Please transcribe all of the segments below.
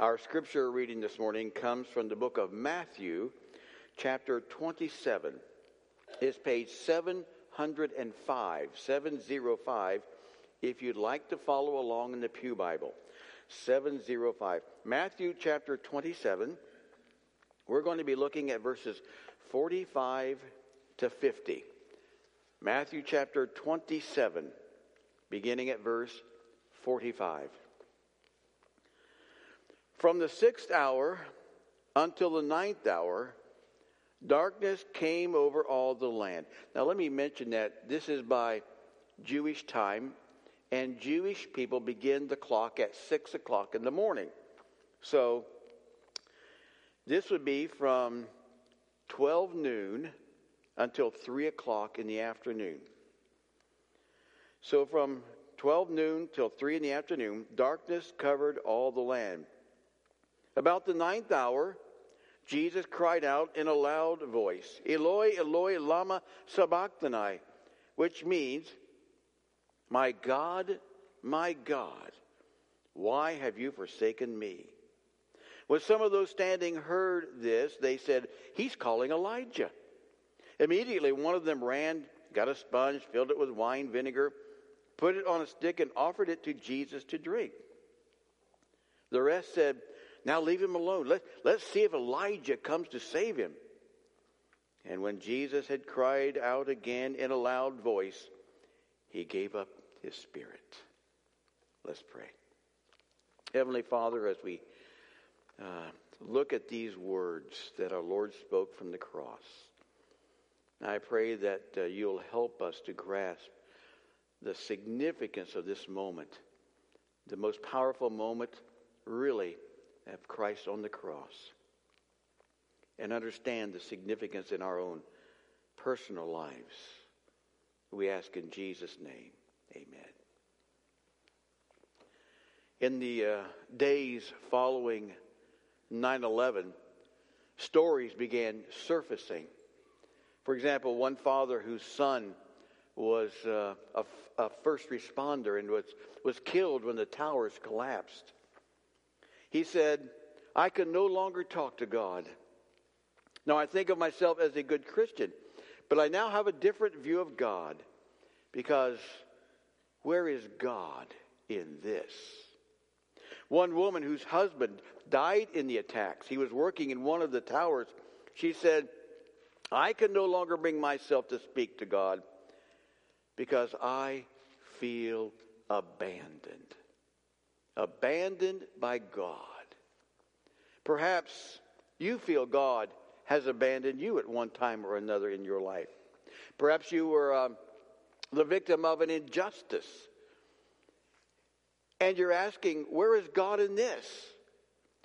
Our scripture reading this morning comes from the book of Matthew, chapter 27. It's page 705, 705, if you'd like to follow along in the Pew Bible. 705. Matthew chapter 27. We're going to be looking at verses 45 to 50. Matthew chapter 27, beginning at verse 45. From the sixth hour until the ninth hour, darkness came over all the land. Now, let me mention that this is by Jewish time, and Jewish people begin the clock at six o'clock in the morning. So, this would be from 12 noon until 3 o'clock in the afternoon. So, from 12 noon till 3 in the afternoon, darkness covered all the land. About the ninth hour, Jesus cried out in a loud voice, Eloi, Eloi, lama sabachthani, which means, My God, my God, why have you forsaken me? When some of those standing heard this, they said, He's calling Elijah. Immediately, one of them ran, got a sponge, filled it with wine vinegar, put it on a stick, and offered it to Jesus to drink. The rest said, Now leave him alone. Let, let's see if Elijah comes to save him. And when Jesus had cried out again in a loud voice, he gave up his spirit. Let's pray. Heavenly Father, as we uh, look at these words that our Lord spoke from the cross. I pray that uh, you'll help us to grasp the significance of this moment, the most powerful moment, really, of Christ on the cross, and understand the significance in our own personal lives. We ask in Jesus' name, amen. In the uh, days following 9 11, stories began surfacing. For example, one father whose son was uh, a, a first responder and was, was killed when the towers collapsed. He said, I can no longer talk to God. Now, I think of myself as a good Christian, but I now have a different view of God because where is God in this? One woman whose husband died in the attacks, he was working in one of the towers. She said, I can no longer bring myself to speak to God because I feel abandoned. Abandoned by God. Perhaps you feel God has abandoned you at one time or another in your life. Perhaps you were um, the victim of an injustice and you're asking, where is God in this?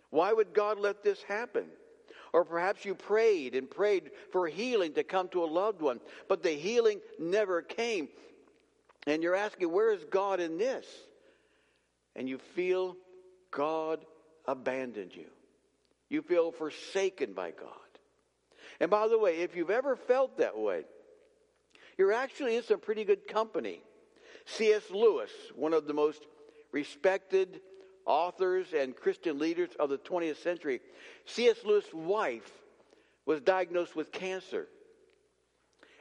Why would God let this happen? Or perhaps you prayed and prayed for healing to come to a loved one, but the healing never came. And you're asking, where is God in this? And you feel God abandoned you. You feel forsaken by God. And by the way, if you've ever felt that way, you're actually in some pretty good company. C.S. Lewis, one of the most respected authors and Christian leaders of the 20th century. C.S. Lewis' wife was diagnosed with cancer.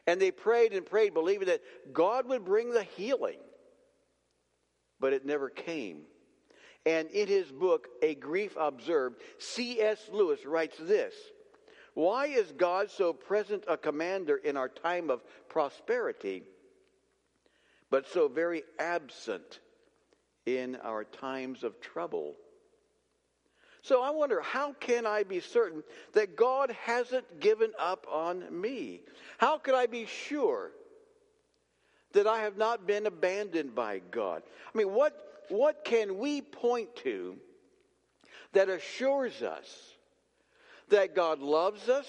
And they prayed and prayed, believing that God would bring the healing. But it never came. And in his book, A Grief Observed, C.S. Lewis writes this Why is God so present a commander in our time of prosperity, but so very absent in our times of trouble. So I wonder, how can I be certain that God hasn't given up on me? How could I be sure that I have not been abandoned by God? I mean, what, what can we point to that assures us that God loves us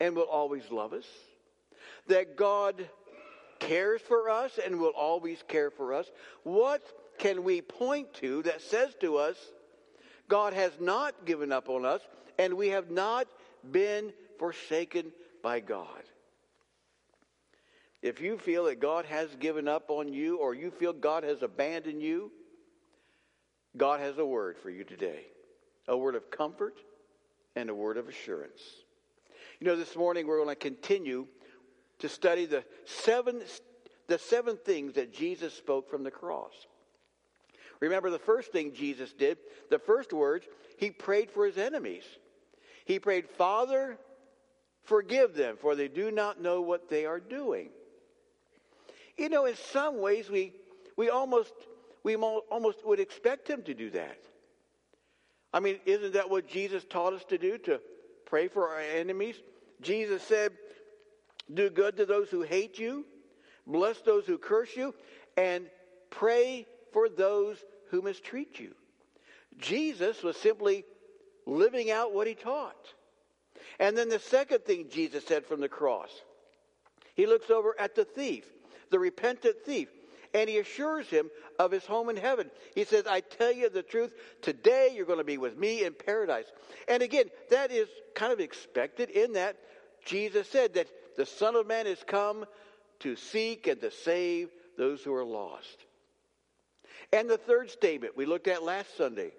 and will always love us? That God cares for us and will always care for us? What can we point to that says to us, God has not given up on us and we have not been forsaken by God? If you feel that God has given up on you or you feel God has abandoned you, God has a word for you today. a word of comfort, and a word of assurance. You know, this morning we're going to continue to study the seven, the seven things that Jesus spoke from the cross. Remember the first thing Jesus did, the first words, he prayed for his enemies. He prayed, Father, forgive them, for they do not know what they are doing. You know, in some ways, we, we almost we almost would expect him to do that. I mean, isn't that what Jesus taught us to do? To pray for our enemies? Jesus said, Do good to those who hate you, bless those who curse you, and pray for those who mistreat you. Jesus was simply living out what he taught. And then the second thing Jesus said from the cross, he looks over at the thief, the repentant thief and he assures him of his home in heaven. He says, I tell you the truth, today you're going to be with me in paradise. And again, that is kind of expected in that Jesus said that the Son of Man has come to seek and to save those who are lost. And the third statement we looked at last Sunday.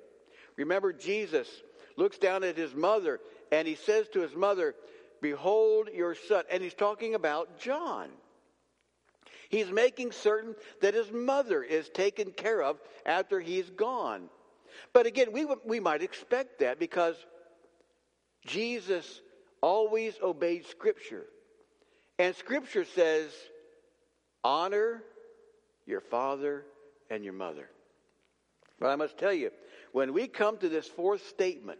Remember, Jesus looks down at his mother and he says to his mother, Behold your son. And he's talking about John. He's making certain that his mother is taken care of after he's gone. But again, we, we might expect that because Jesus always obeyed Scripture. And Scripture says, honor your father and your mother. But I must tell you, when we come to this fourth statement,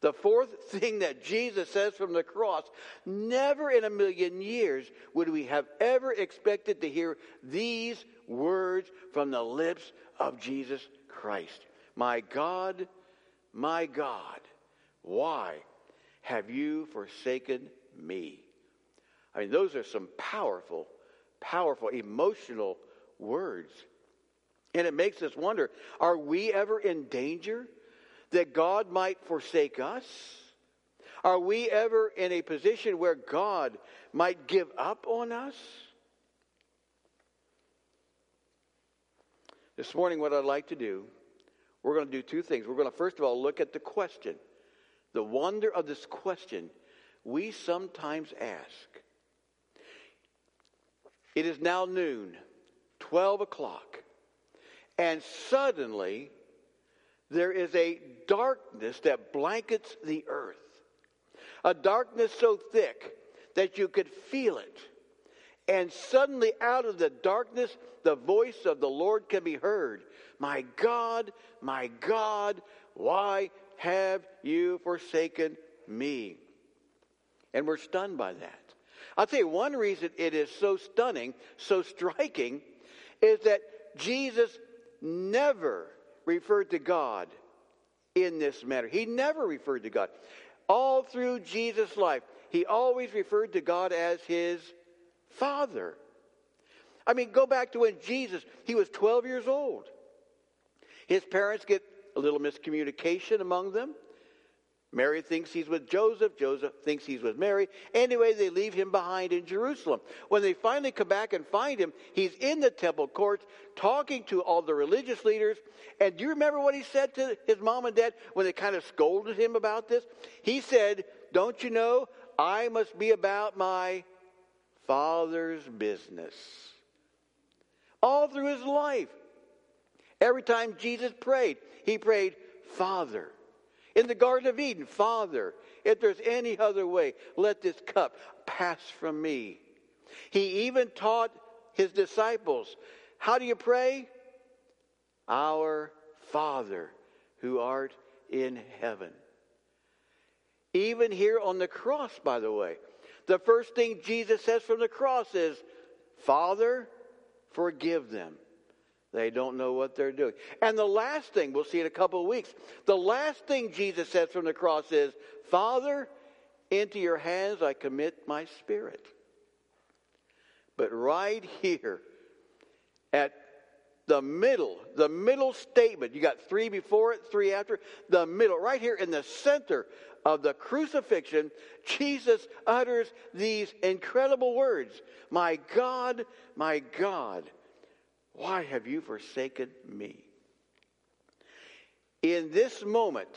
the fourth thing that Jesus says from the cross, never in a million years would we have ever expected to hear these words from the lips of Jesus Christ. My God, my God, why have you forsaken me? I mean, those are some powerful, powerful, emotional words. And it makes us wonder are we ever in danger that God might forsake us? Are we ever in a position where God might give up on us? This morning, what I'd like to do, we're going to do two things. We're going to, first of all, look at the question, the wonder of this question we sometimes ask. It is now noon, 12 o'clock, and suddenly there is a darkness that blankets the earth. A darkness so thick that you could feel it. And suddenly, out of the darkness, the voice of the Lord can be heard My God, my God, why have you forsaken me? And we're stunned by that. I'll tell you one reason it is so stunning, so striking, is that Jesus never referred to God in this manner. He never referred to God. All through Jesus' life, he always referred to God as his Father. I mean, go back to when Jesus, he was 12 years old. His parents get a little miscommunication among them. Mary thinks he's with Joseph. Joseph thinks he's with Mary. Anyway, they leave him behind in Jerusalem. When they finally come back and find him, he's in the temple courts talking to all the religious leaders. And do you remember what he said to his mom and dad when they kind of scolded him about this? He said, Don't you know, I must be about my father's business. All through his life. Every time Jesus prayed, he prayed, Father. In the Garden of Eden, Father, if there's any other way, let this cup pass from me. He even taught his disciples, how do you pray? Our Father who art in heaven. Even here on the cross, by the way, the first thing Jesus says from the cross is, Father, forgive them they don't know what they're doing. And the last thing, we'll see in a couple of weeks, the last thing Jesus says from the cross is, Father, into your hands I commit my spirit. But right here at the middle, the middle statement, you got three before it, three after, the middle, right here in the center of the crucifixion, Jesus utters these incredible words My God, my God, why have you forsaken me? In this moment,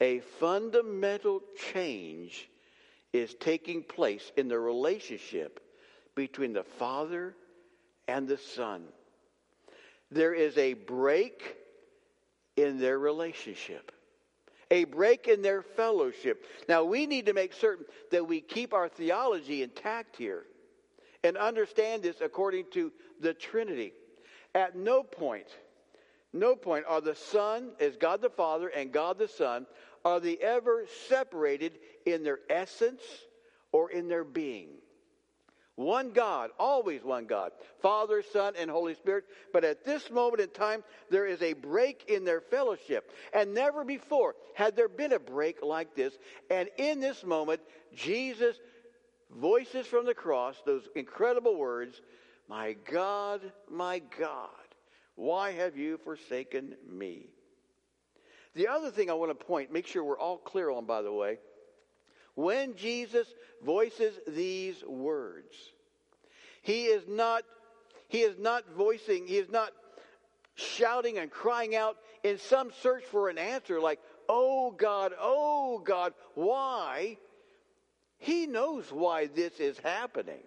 a fundamental change is taking place in the relationship between the Father and the Son. There is a break in their relationship, a break in their fellowship. Now, we need to make certain that we keep our theology intact here and understand this according to the Trinity. At no point, no point are the Son, as God the Father and God the Son, are they ever separated in their essence or in their being. One God, always one God, Father, Son, and Holy Spirit. But at this moment in time, there is a break in their fellowship. And never before had there been a break like this. And in this moment, Jesus voices from the cross those incredible words My God, my God, why have you forsaken me? The other thing I want to point, make sure we're all clear on, by the way, when Jesus voices these words, he is not, he is not voicing, he is not shouting and crying out in some search for an answer like, oh God, oh God, why? He knows why this is happening.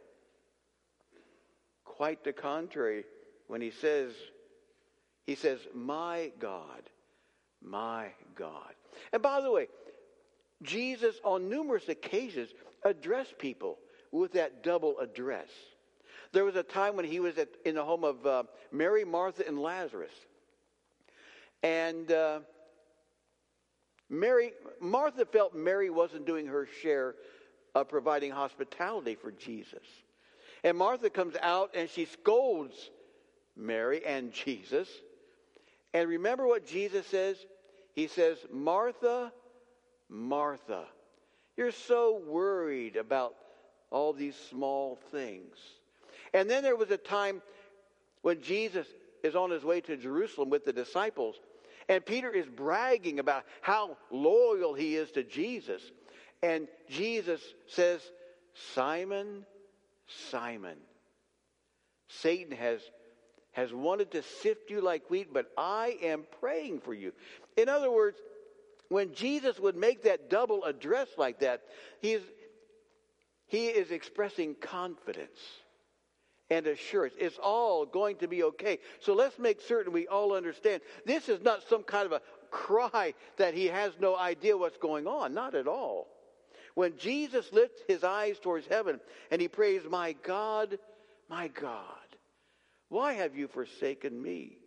Quite the contrary, when he says, he says, My God, my God. And by the way, Jesus on numerous occasions addressed people with that double address. There was a time when he was at, in the home of uh, Mary, Martha, and Lazarus. And uh, Mary, Martha felt Mary wasn't doing her share of providing hospitality for Jesus. And Martha comes out and she scolds Mary and Jesus. And remember what Jesus says? He says, Martha, Martha, you're so worried about all these small things. And then there was a time when Jesus is on his way to Jerusalem with the disciples, and Peter is bragging about how loyal he is to Jesus. And Jesus says, Simon, Simon, Satan has, has wanted to sift you like wheat, but I am praying for you. In other words, when Jesus would make that double address like that, he is, he is expressing confidence and assurance. It's all going to be okay. So let's make certain we all understand this is not some kind of a cry that he has no idea what's going on. Not at all. When Jesus lifts his eyes towards heaven and he prays, My God, my God, why have you forsaken me?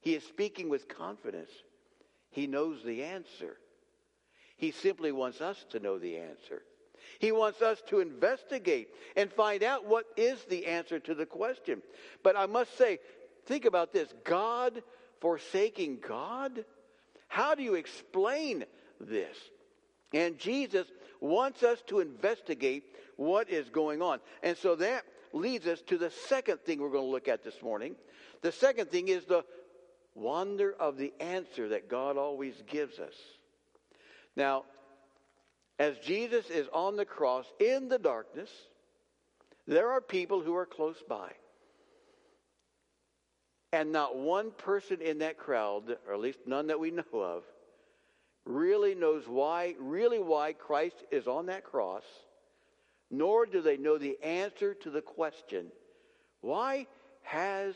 He is speaking with confidence. He knows the answer. He simply wants us to know the answer. He wants us to investigate and find out what is the answer to the question. But I must say, think about this God forsaking God? How do you explain this? And Jesus wants us to investigate what is going on. And so that leads us to the second thing we're going to look at this morning. The second thing is the wonder of the answer that God always gives us. Now, as Jesus is on the cross in the darkness, there are people who are close by. And not one person in that crowd, or at least none that we know of, really knows why, really why Christ is on that cross, nor do they know the answer to the question why has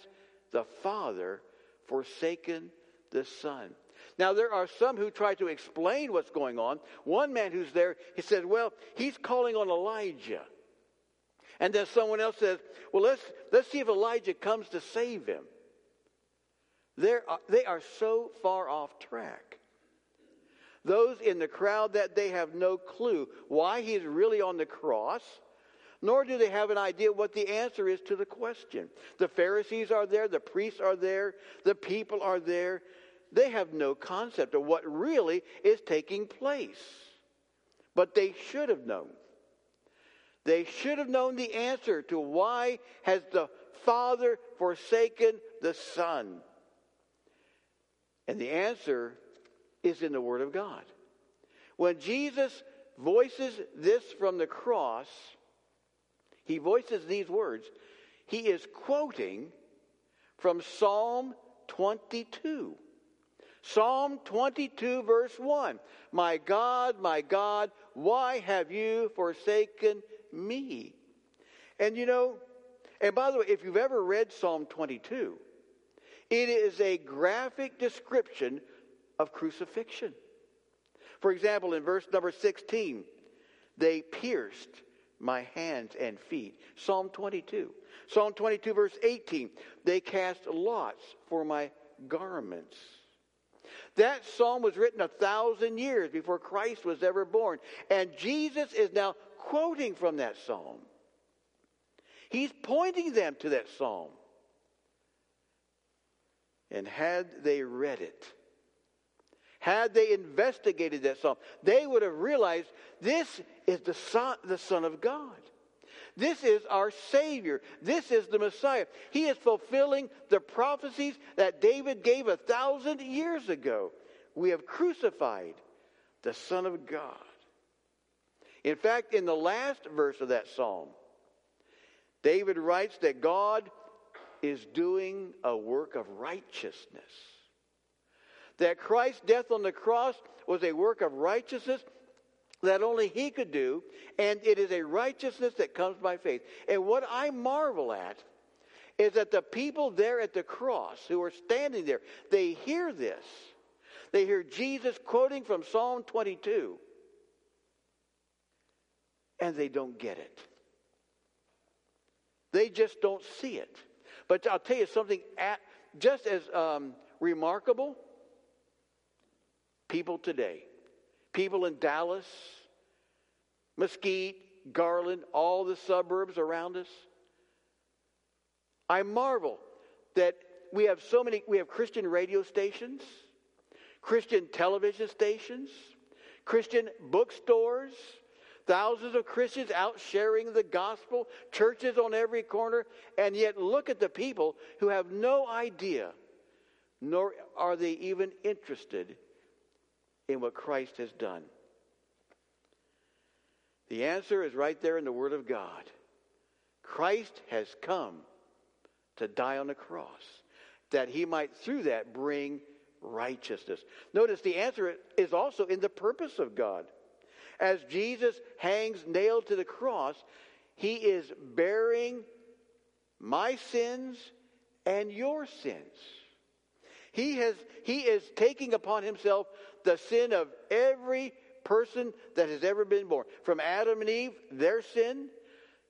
the Father forsaken the Son? Now, there are some who try to explain what's going on. One man who's there, he said, Well, he's calling on Elijah. And then someone else says, Well, let's, let's see if Elijah comes to save him. They're, they are so far off track. Those in the crowd that they have no clue why he's really on the cross, nor do they have an idea what the answer is to the question. The Pharisees are there, the priests are there, the people are there. They have no concept of what really is taking place. But they should have known. They should have known the answer to why has the Father forsaken the Son? And the answer is in the Word of God. When Jesus voices this from the cross, he voices these words. He is quoting from Psalm 22. Psalm 22, verse 1. My God, my God, why have you forsaken me? And you know, and by the way, if you've ever read Psalm 22, it is a graphic description of crucifixion. For example, in verse number 16, they pierced my hands and feet. Psalm 22. Psalm 22, verse 18, they cast lots for my garments. That psalm was written a thousand years before Christ was ever born. And Jesus is now quoting from that psalm. He's pointing them to that psalm. And had they read it, had they investigated that psalm, they would have realized this is the son, the son of God. This is our Savior. This is the Messiah. He is fulfilling the prophecies that David gave a thousand years ago. We have crucified the Son of God. In fact, in the last verse of that psalm, David writes that God is doing a work of righteousness. That Christ's death on the cross was a work of righteousness that only he could do, and it is a righteousness that comes by faith. And what I marvel at is that the people there at the cross who are standing there, they hear this. They hear Jesus quoting from Psalm 22, and they don't get it. They just don't see it. But I'll tell you something at, just as um, remarkable people today people in Dallas, Mesquite, Garland, all the suburbs around us. I marvel that we have so many, we have Christian radio stations, Christian television stations, Christian bookstores, thousands of Christians out sharing the gospel, churches on every corner, and yet look at the people who have no idea, nor are they even interested in what Christ has done? The answer is right there in the Word of God. Christ has come to die on the cross that he might, through that, bring righteousness. Notice the answer is also in the purpose of God. As Jesus hangs nailed to the cross, he is bearing my sins and your sins. He, has, he is taking upon himself the sin of every person that has ever been born. From Adam and Eve, their sin,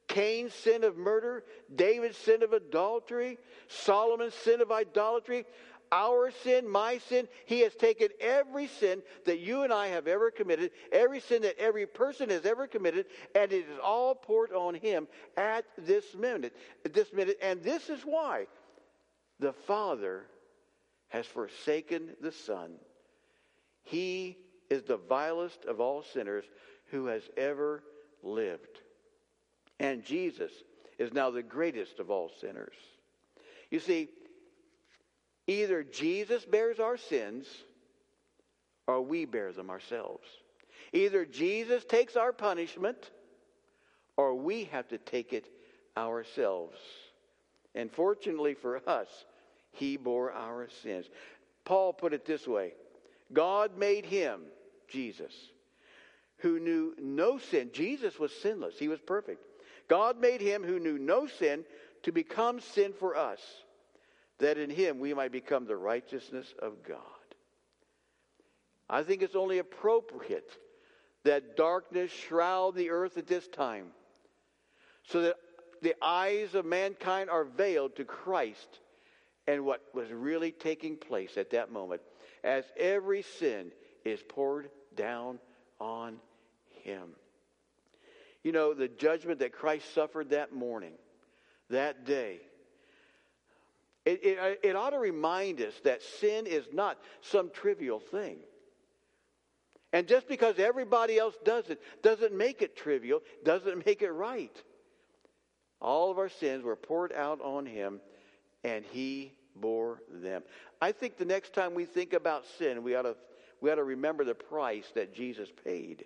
Cain's sin of murder, David's sin of adultery, Solomon's sin of idolatry, our sin, my sin. He has taken every sin that you and I have ever committed, every sin that every person has ever committed, and it is all poured on him at this minute. At this minute, and this is why the Father has forsaken the Son he is the vilest of all sinners who has ever lived. And Jesus is now the greatest of all sinners. You see, either Jesus bears our sins or we bear them ourselves. Either Jesus takes our punishment or we have to take it ourselves. And fortunately for us, he bore our sins. Paul put it this way God made him, Jesus, who knew no sin. Jesus was sinless, he was perfect. God made him who knew no sin to become sin for us, that in him we might become the righteousness of God. I think it's only appropriate that darkness shroud the earth at this time so that the eyes of mankind are veiled to Christ and what was really taking place at that moment as every sin is poured down on him. You know, the judgment that Christ suffered that morning, that day, it, it, uh, it ought to remind us that sin is not some trivial thing. And just because everybody else does it doesn't make it trivial, doesn't make it right. All of our sins were poured out on him, and he bore them. I think the next time we think about sin, we ought to, we ought to remember the price that Jesus paid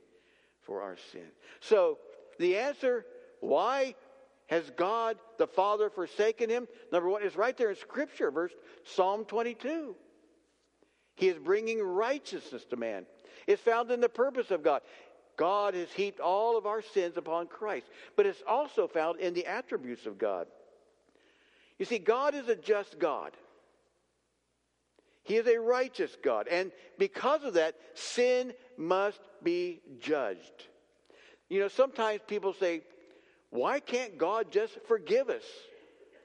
for our sin. So, the answer why has God the Father forsaken him? Number one is right there in Scripture, verse Psalm 22. He is bringing righteousness to man. It's found in the purpose of God. God has heaped all of our sins upon Christ, but it's also found in the attributes of God. You see, God is a just God. He is a righteous God. And because of that, sin must be judged. You know, sometimes people say, why can't God just forgive us?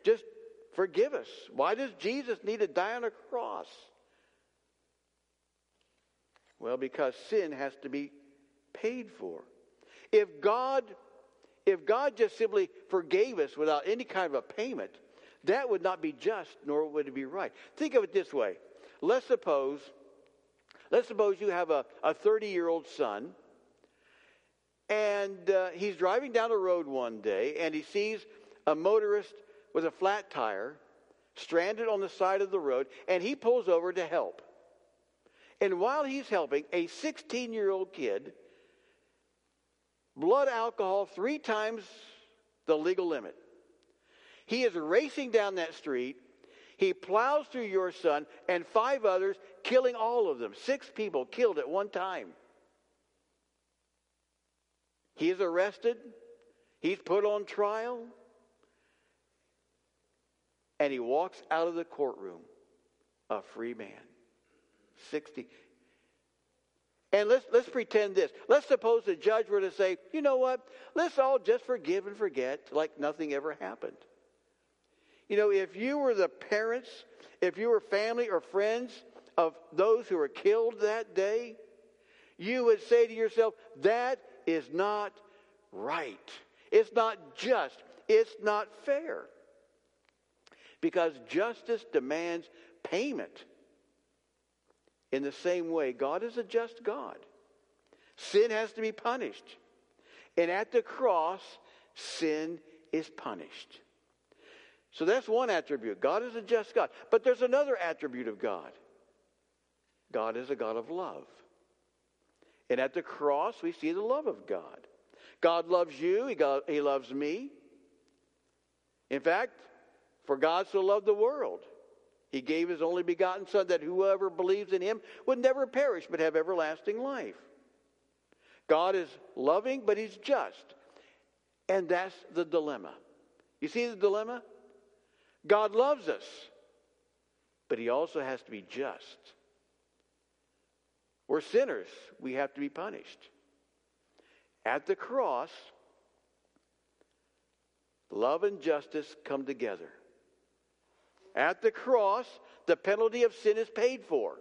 Just forgive us. Why does Jesus need to die on a cross? Well, because sin has to be paid for. If God if God just simply forgave us without any kind of a payment, that would not be just nor would it be right. Think of it this way. Let's suppose let's suppose you have a, a 30 year old son and uh, he's driving down the road one day and he sees a motorist with a flat tire stranded on the side of the road and he pulls over to help. And while he's helping, a 16 year old kid, blood alcohol three times the legal limit. He is racing down that street. He plows through your son and five others, killing all of them. Six people killed at one time. He is arrested. He's put on trial. And he walks out of the courtroom a free man. 60. And let's, let's pretend this. Let's suppose the judge were to say, you know what? Let's all just forgive and forget like nothing ever happened. You know, if you were the parents, if you were family or friends of those who were killed that day, you would say to yourself, that is not right. It's not just. It's not fair. Because justice demands payment. In the same way, God is a just God. Sin has to be punished. And at the cross, sin is punished. So that's one attribute. God is a just God. But there's another attribute of God God is a God of love. And at the cross, we see the love of God. God loves you, He, he loves me. In fact, for God so loved the world, He gave His only begotten Son that whoever believes in Him would never perish but have everlasting life. God is loving, but He's just. And that's the dilemma. You see the dilemma? God loves us, but He also has to be just. We're sinners, we have to be punished. At the cross, love and justice come together. At the cross, the penalty of sin is paid for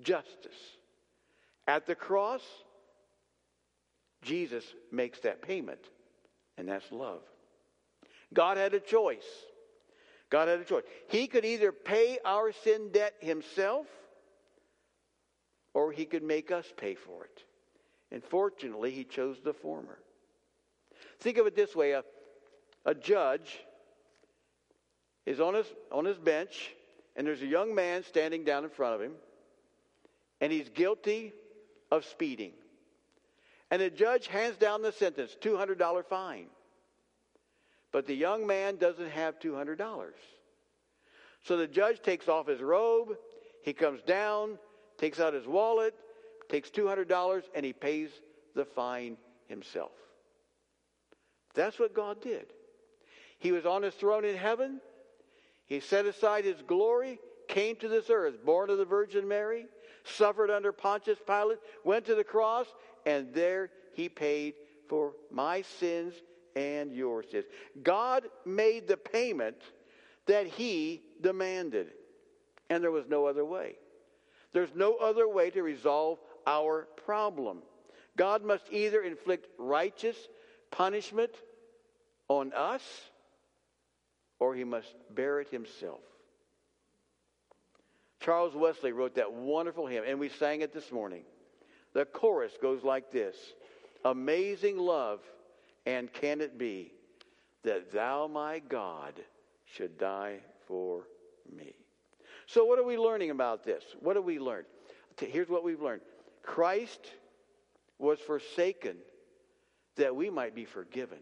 justice. At the cross, Jesus makes that payment, and that's love. God had a choice. God had a choice. He could either pay our sin debt himself, or he could make us pay for it. And fortunately, he chose the former. Think of it this way a, a judge is on his, on his bench, and there's a young man standing down in front of him, and he's guilty of speeding. And the judge hands down the sentence $200 fine. But the young man doesn't have $200. So the judge takes off his robe, he comes down, takes out his wallet, takes $200 and he pays the fine himself. That's what God did. He was on his throne in heaven. He set aside his glory, came to this earth, born of the Virgin Mary, suffered under Pontius Pilate, went to the cross, and there he paid for my sins and yours sins. God made the payment that he demanded, and there was no other way. There's no other way to resolve our problem. God must either inflict righteous punishment on us or he must bear it himself. Charles Wesley wrote that wonderful hymn, and we sang it this morning. The chorus goes like this Amazing love, and can it be that thou, my God, should die for me? So, what are we learning about this? What have we learned? Here's what we've learned Christ was forsaken that we might be forgiven.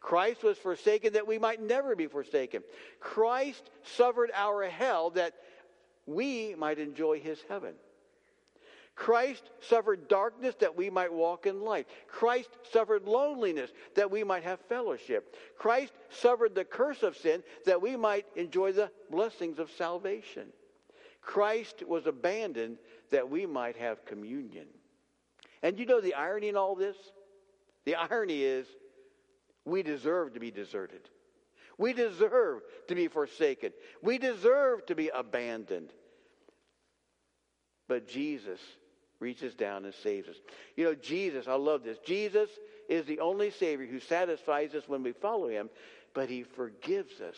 Christ was forsaken that we might never be forsaken. Christ suffered our hell that we might enjoy his heaven. Christ suffered darkness that we might walk in light. Christ suffered loneliness that we might have fellowship. Christ suffered the curse of sin that we might enjoy the blessings of salvation. Christ was abandoned that we might have communion. And you know the irony in all this? The irony is we deserve to be deserted. We deserve to be forsaken. We deserve to be abandoned. But Jesus reaches down and saves us. You know, Jesus, I love this. Jesus is the only Savior who satisfies us when we follow Him, but He forgives us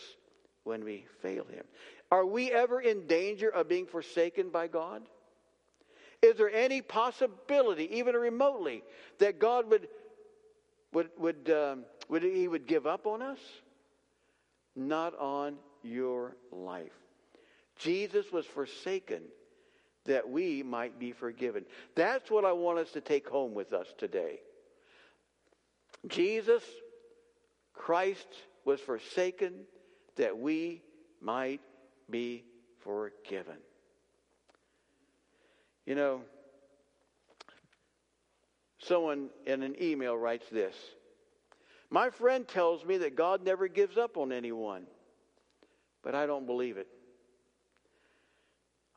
when we fail Him. Are we ever in danger of being forsaken by God? Is there any possibility, even remotely, that God would would would um, would He would give up on us? Not on your life. Jesus was forsaken that we might be forgiven. That's what I want us to take home with us today. Jesus Christ was forsaken that we might be forgiven. You know, someone in an email writes this My friend tells me that God never gives up on anyone, but I don't believe it.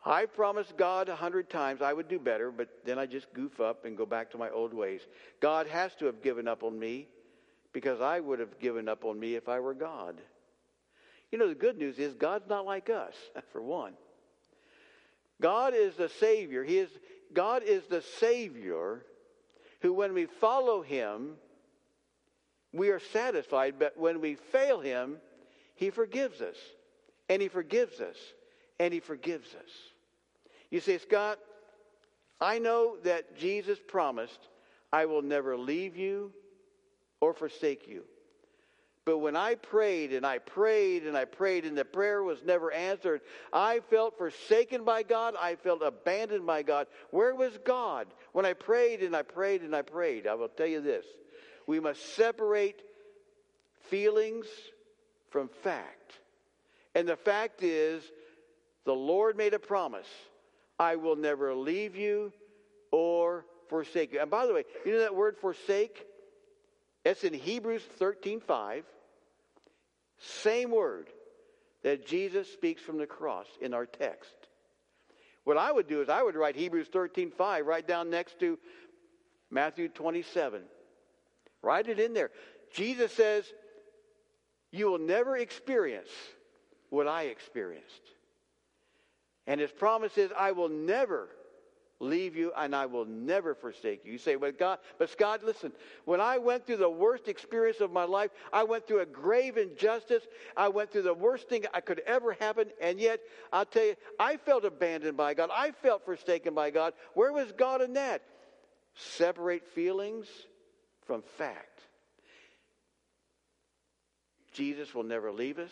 I promised God a hundred times I would do better, but then I just goof up and go back to my old ways. God has to have given up on me because I would have given up on me if I were God. You know, the good news is God's not like us, for one. God is the Savior. He is, God is the Savior who, when we follow Him, we are satisfied, but when we fail Him, He forgives us. And He forgives us. And He forgives us. You say, Scott, I know that Jesus promised, I will never leave you or forsake you. But when I prayed and I prayed and I prayed and the prayer was never answered, I felt forsaken by God. I felt abandoned by God. Where was God when I prayed and I prayed and I prayed? I will tell you this we must separate feelings from fact. And the fact is, the Lord made a promise I will never leave you or forsake you. And by the way, you know that word forsake? It's in Hebrews 13 5. Same word that Jesus speaks from the cross in our text. What I would do is I would write Hebrews 13 5 right down next to Matthew 27. Write it in there. Jesus says, You will never experience what I experienced. And his promise is, I will never leave you and I will never forsake you. You say, but God, but Scott, listen, when I went through the worst experience of my life, I went through a grave injustice. I went through the worst thing I could ever happen. And yet, I'll tell you, I felt abandoned by God. I felt forsaken by God. Where was God in that? Separate feelings from fact. Jesus will never leave us,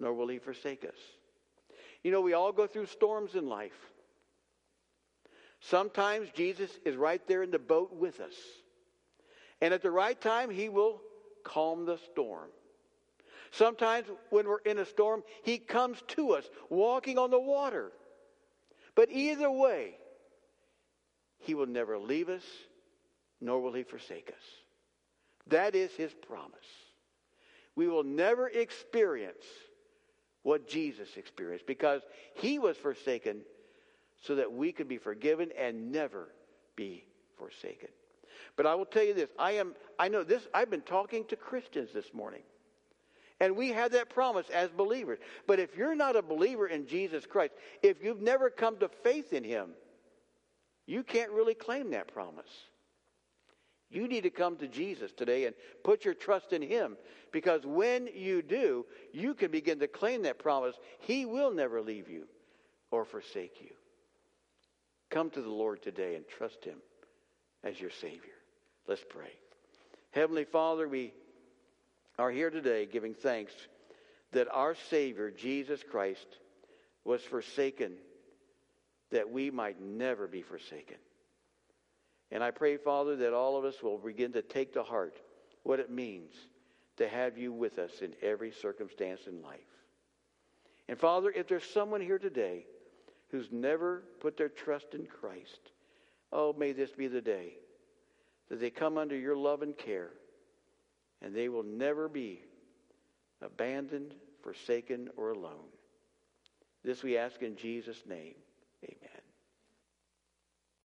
nor will he forsake us. You know, we all go through storms in life. Sometimes Jesus is right there in the boat with us. And at the right time, he will calm the storm. Sometimes when we're in a storm, he comes to us walking on the water. But either way, he will never leave us, nor will he forsake us. That is his promise. We will never experience what Jesus experienced because he was forsaken so that we could be forgiven and never be forsaken. But I will tell you this, I am I know this I've been talking to Christians this morning. And we had that promise as believers. But if you're not a believer in Jesus Christ, if you've never come to faith in him, you can't really claim that promise. You need to come to Jesus today and put your trust in Him because when you do, you can begin to claim that promise. He will never leave you or forsake you. Come to the Lord today and trust Him as your Savior. Let's pray. Heavenly Father, we are here today giving thanks that our Savior, Jesus Christ, was forsaken that we might never be forsaken. And I pray, Father, that all of us will begin to take to heart what it means to have you with us in every circumstance in life. And Father, if there's someone here today who's never put their trust in Christ, oh, may this be the day that they come under your love and care and they will never be abandoned, forsaken, or alone. This we ask in Jesus' name. Amen.